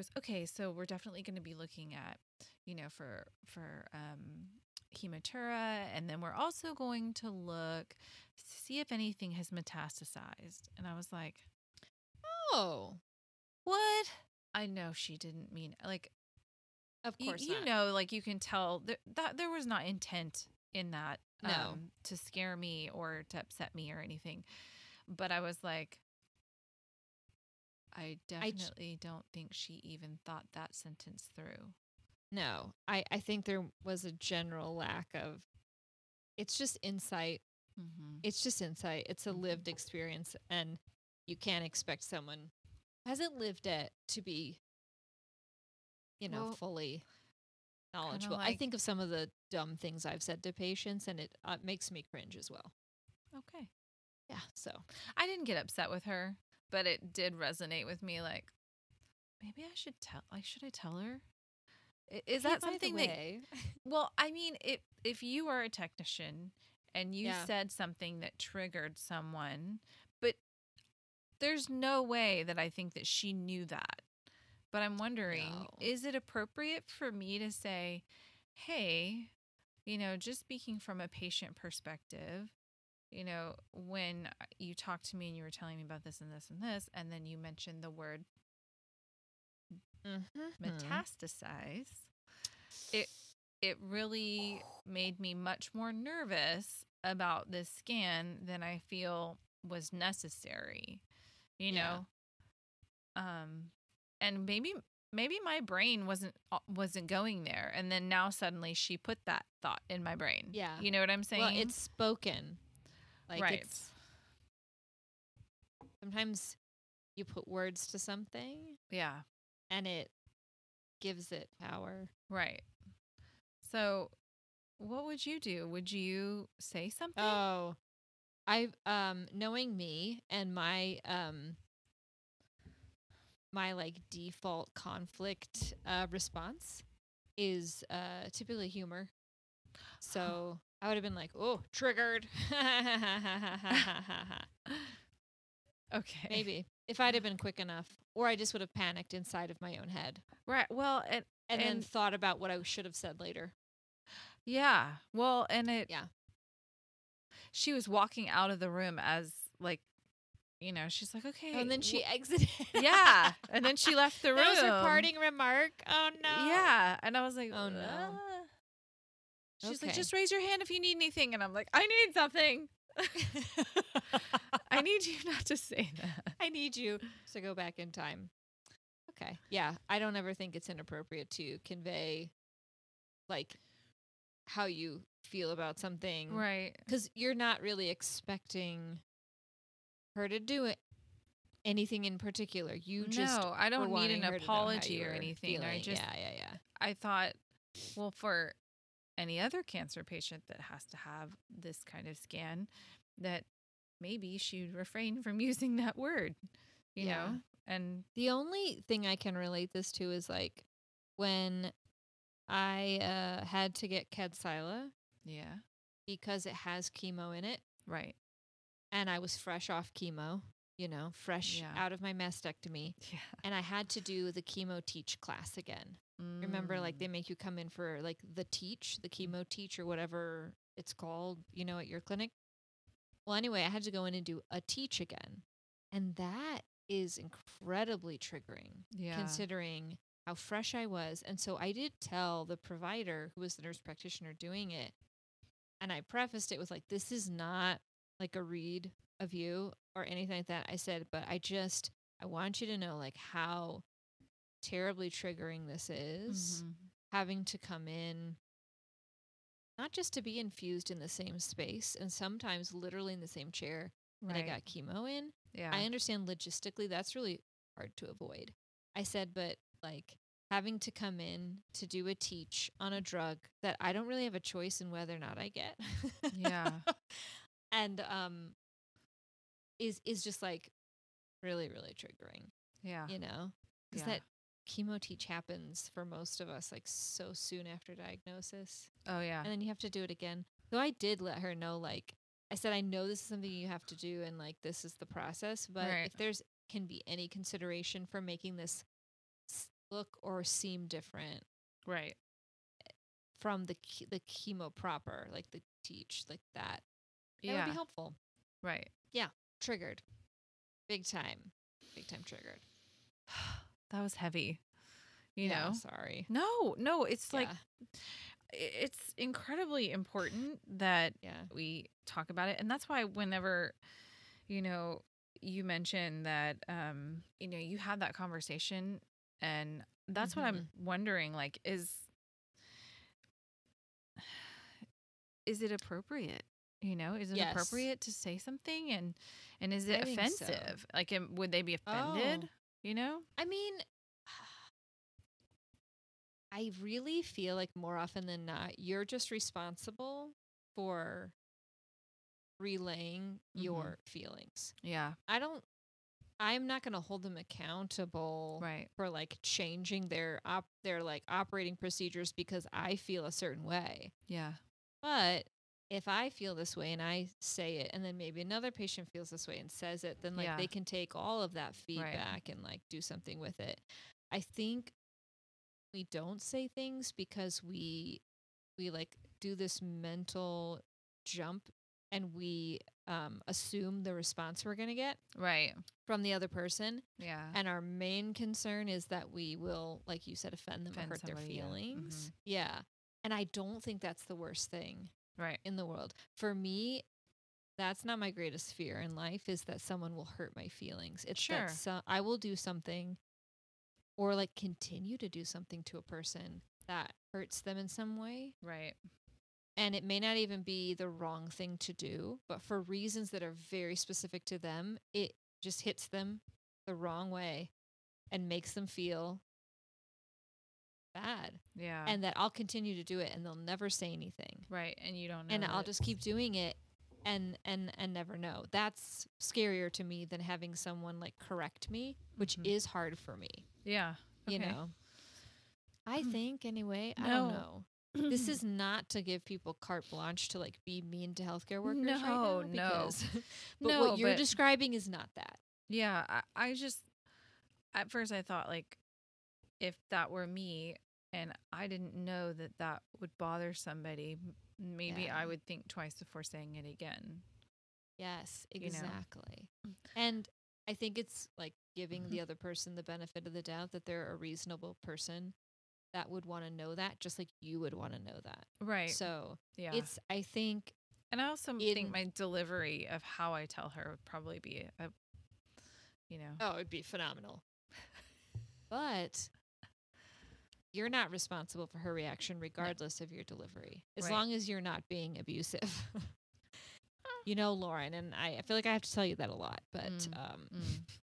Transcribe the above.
goes, okay, so we're definitely going to be looking at, you know, for for um, hematuria, and then we're also going to look to see if anything has metastasized. And I was like, Oh, what? I know she didn't mean like of course you not. know, like you can tell there, that there was not intent in that No. um, to scare me or to upset me or anything. But I was like, I definitely don't think she even thought that sentence through. No, I, I think there was a general lack of. It's just insight. Mm-hmm. It's just insight. It's a lived experience, and you can't expect someone hasn't lived it to be, you know, Well, fully knowledgeable. I think of some of the dumb things I've said to patients, and it uh, makes me cringe as well. Okay. Yeah. So I didn't get upset with her, but it did resonate with me. Like, maybe I should tell. Like, should I tell her? Is that something that Well, I mean, if if you are a technician and you Yeah. said something that triggered someone, but there's no way that I think that she knew that. But I'm wondering, No. is it appropriate for me to say, "Hey, you know, just speaking from a patient perspective, you know, when you talked to me and you were telling me about this and this and this, and then you mentioned the word Mhm. metastasize, it it really made me much more nervous about this scan than I feel was necessary. You Yeah. know, um, and maybe maybe my brain wasn't uh, wasn't going there, and then now suddenly she put that thought in my brain. Yeah. you know what I'm saying? Well, it's spoken. Like right, it's sometimes you put words to something yeah, and it gives it power. right. So, what would you do? Would you say something? Oh, I um knowing me and my um my like default conflict uh response is uh typically humor. So I would have been like, "Oh, triggered." okay, Maybe if I'd have been quick enough, or I just would have panicked inside of my own head right. Well, and and, then thought about what I should have said later. Yeah. Well, and it Yeah. She was walking out of the room as like you know, she's like, "Okay." and then she exited. Yeah, and then she left the room. That was her parting remark. Oh no. Yeah, and I was like, Oh, no. She's like, "Just raise your hand if you need anything." And I'm like, "I need something. I need you not to say that." I need you to go back in time. Okay. Yeah. I don't ever think it's inappropriate to convey like how you feel about something. Right. Because you're not really expecting her to do it anything in particular. You just no, I don't need an her to know how apology or anything. I just Yeah, yeah, yeah. I thought, well, for any other cancer patient that has to have this kind of scan, that maybe she'd refrain from using that word, you Yeah. know? And The only thing I can relate this to is like when I uh, had to get Kadcyla yeah, because it has chemo in it, right. and I was fresh off chemo, you know, fresh Yeah. out of my mastectomy, Yeah. and I had to do the chemo teach class again. Remember, like Mm. they make you come in for like the teach, the chemo teach, or whatever it's called, you know, at your clinic. Well, anyway, I had to go in and do a teach again, and that is incredibly triggering. yeah. considering how fresh I was. And so I did tell the provider who was the nurse practitioner doing it. And I prefaced it with like, this is not like a read of you or anything like that. I said, but I just I want you to know like how terribly triggering this is Mhm. having to come in not just to be infused in the same space and sometimes literally in the same chair that I got chemo in. yeah. I understand logistically that's really hard to avoid. I said, but like having to come in to do a teach on a drug that I don't really have a choice in whether or not I get. Yeah. and um is is just like really really triggering, yeah. you know? Cuz Yeah. that chemo teach happens for most of us like so soon after diagnosis Oh yeah. and then you have to do it again. So I did let her know, like I said, I know this is something you have to do, and like this is the process. But Right. if there's can be any consideration for making this look or seem different Right. from the the chemo proper, like the teach, like that. Yeah. That would be helpful. Right. Triggered. Big time. Big time triggered. that was heavy. You Yeah, know? sorry. No, no, it's like Yeah, i- it's incredibly important that yeah. we talk about it and that's why whenever you know you mention that um you know you had that conversation and that's what i'm wondering like is is it appropriate you know is it Yes. appropriate to say something and and is it I think so. offensive like would they be offended Oh. you know I mean, I really feel like more often than not, you're just responsible for relaying Mhm. your feelings. yeah I don't, I'm not going to hold them accountable right for like changing their op, their like operating procedures because I feel a certain way. yeah But if I feel this way and I say it, and then maybe another patient feels this way and says it, then like Yeah. they can take all of that feedback and like do something with it. I think we don't say things because we we like do this mental jump and we um, assume the response we're gonna get right from the other person, yeah and our main concern is that we will, like you said, offend them Offend or hurt their yeah. feelings. Yeah, and I don't think that's the worst thing right in the world. For me, that's not my greatest fear in life is that someone will hurt my feelings. It's Sure. that so- I will do something or like continue to do something to a person that hurts them in some way. right And it may not even be the wrong thing to do, but for reasons that are very specific to them, it just hits them the wrong way and makes them feel bad. yeah And that I'll continue to do it and they'll never say anything right and you don't know and I'll just keep doing it and and and never know. That's scarier to me than having someone like correct me, which Mhm. is hard for me, yeah you know. I Mm. think anyway, I No. don't know. This is not to give people carte blanche to like be mean to healthcare workers right No, now no. because but No, what you're describing is not that. Yeah, I, I just at first I thought like if that were me and I didn't know that that would bother somebody, maybe Yeah. I would think twice before saying it again. Yes, know. exactly. And I think it's like giving the mm-hmm. other person the benefit of the doubt that they're a reasonable person that would want to know that just like you would want to know that. Right. So, yeah. it's I think and I also in- think my delivery of how I tell her would probably be a you know. oh, it'd be phenomenal. but you're not responsible for her reaction regardless of your delivery. As Right. long as you're not being abusive. you know, Lauren, and I, I feel like I have to tell you that a lot, but Mm. um Mm.